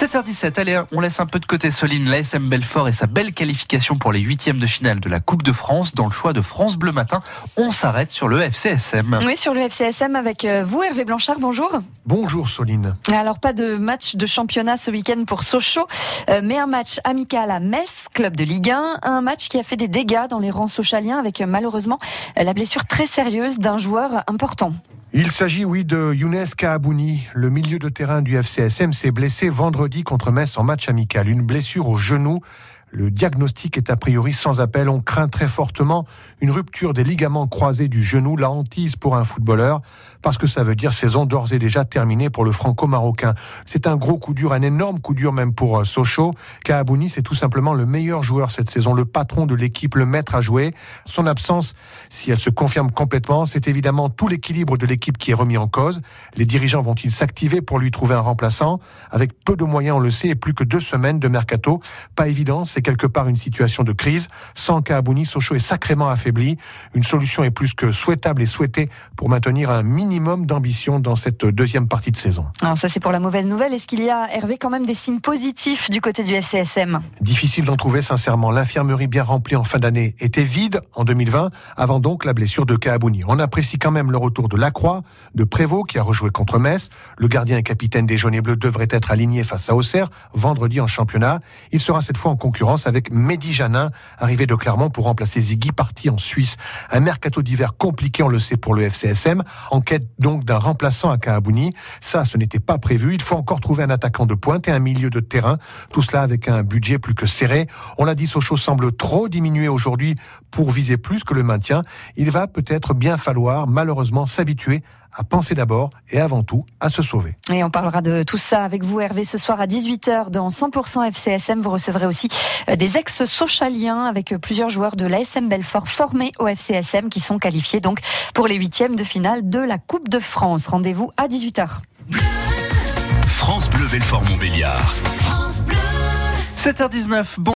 7h17, allez, on laisse un peu de côté Soline, l'ASM Belfort et sa belle qualification pour les huitièmes de finale de la Coupe de France. Dans le choix de France Bleu Matin, on s'arrête sur le FCSM. Oui, sur le FCSM avec euh, vous, Hervé Blanchard, bonjour. Bonjour Soline. Alors, pas de match de championnat ce week-end pour Sochaux, euh, mais un match amical à Metz, club de Ligue 1. Un match qui a fait des dégâts dans les rangs sochaliens avec euh, malheureusement la blessure très sérieuse d'un joueur important. Il s'agit, oui, de Younes Kaabouni. Le milieu de terrain du FCSM s'est blessé vendredi contre Metz en match amical. Une blessure au genou. Le diagnostic est a priori sans appel. On craint très fortement une rupture des ligaments croisés du genou, la hantise pour un footballeur, parce que ça veut dire saison d'ores et déjà terminée pour le franco-marocain. C'est un gros coup dur, un énorme coup dur même pour euh, Sochaux. Kaabouni, c'est tout simplement le meilleur joueur cette saison, le patron de l'équipe, le maître à jouer. Son absence, si elle se confirme complètement, c'est évidemment tout l'équilibre de l'équipe qui est remis en cause. Les dirigeants vont-ils s'activer pour lui trouver un remplaçant? Avec peu de moyens, on le sait, et plus que deux semaines de mercato. Pas évident, quelque part une situation de crise. Sans Kaabouni, Sochaux est sacrément affaibli. Une solution est plus que souhaitable et souhaitée pour maintenir un minimum d'ambition dans cette deuxième partie de saison. Alors ça c'est pour la mauvaise nouvelle. Est-ce qu'il y a, Hervé, quand même des signes positifs du côté du FCSM Difficile d'en trouver sincèrement. L'infirmerie bien remplie en fin d'année était vide en 2020, avant donc la blessure de Kaabouni. On apprécie quand même le retour de Lacroix, de Prévost qui a rejoué contre Metz. Le gardien et capitaine des jaunes et bleus devrait être aligné face à Auxerre vendredi en championnat. Il sera cette fois en concurrence avec Mehdi Janin, arrivé de Clermont pour remplacer Ziggy, parti en Suisse. Un mercato d'hiver compliqué, on le sait, pour le FCSM. En quête donc d'un remplaçant à Kaabouni. Ça, ce n'était pas prévu. Il faut encore trouver un attaquant de pointe et un milieu de terrain. Tout cela avec un budget plus que serré. On l'a dit, Sochaux semble trop diminuer aujourd'hui pour viser plus que le maintien. Il va peut-être bien falloir, malheureusement, s'habituer à penser d'abord et avant tout à se sauver. Et on parlera de tout ça avec vous, Hervé, ce soir à 18h dans 100% FCSM. Vous recevrez aussi euh, des ex-sochaliens avec plusieurs joueurs de l'ASM Belfort formés au FCSM qui sont qualifiés donc pour les huitièmes de finale de la Coupe de France. Rendez-vous à 18h. France Bleu Belfort Montbéliard. 7h19, bon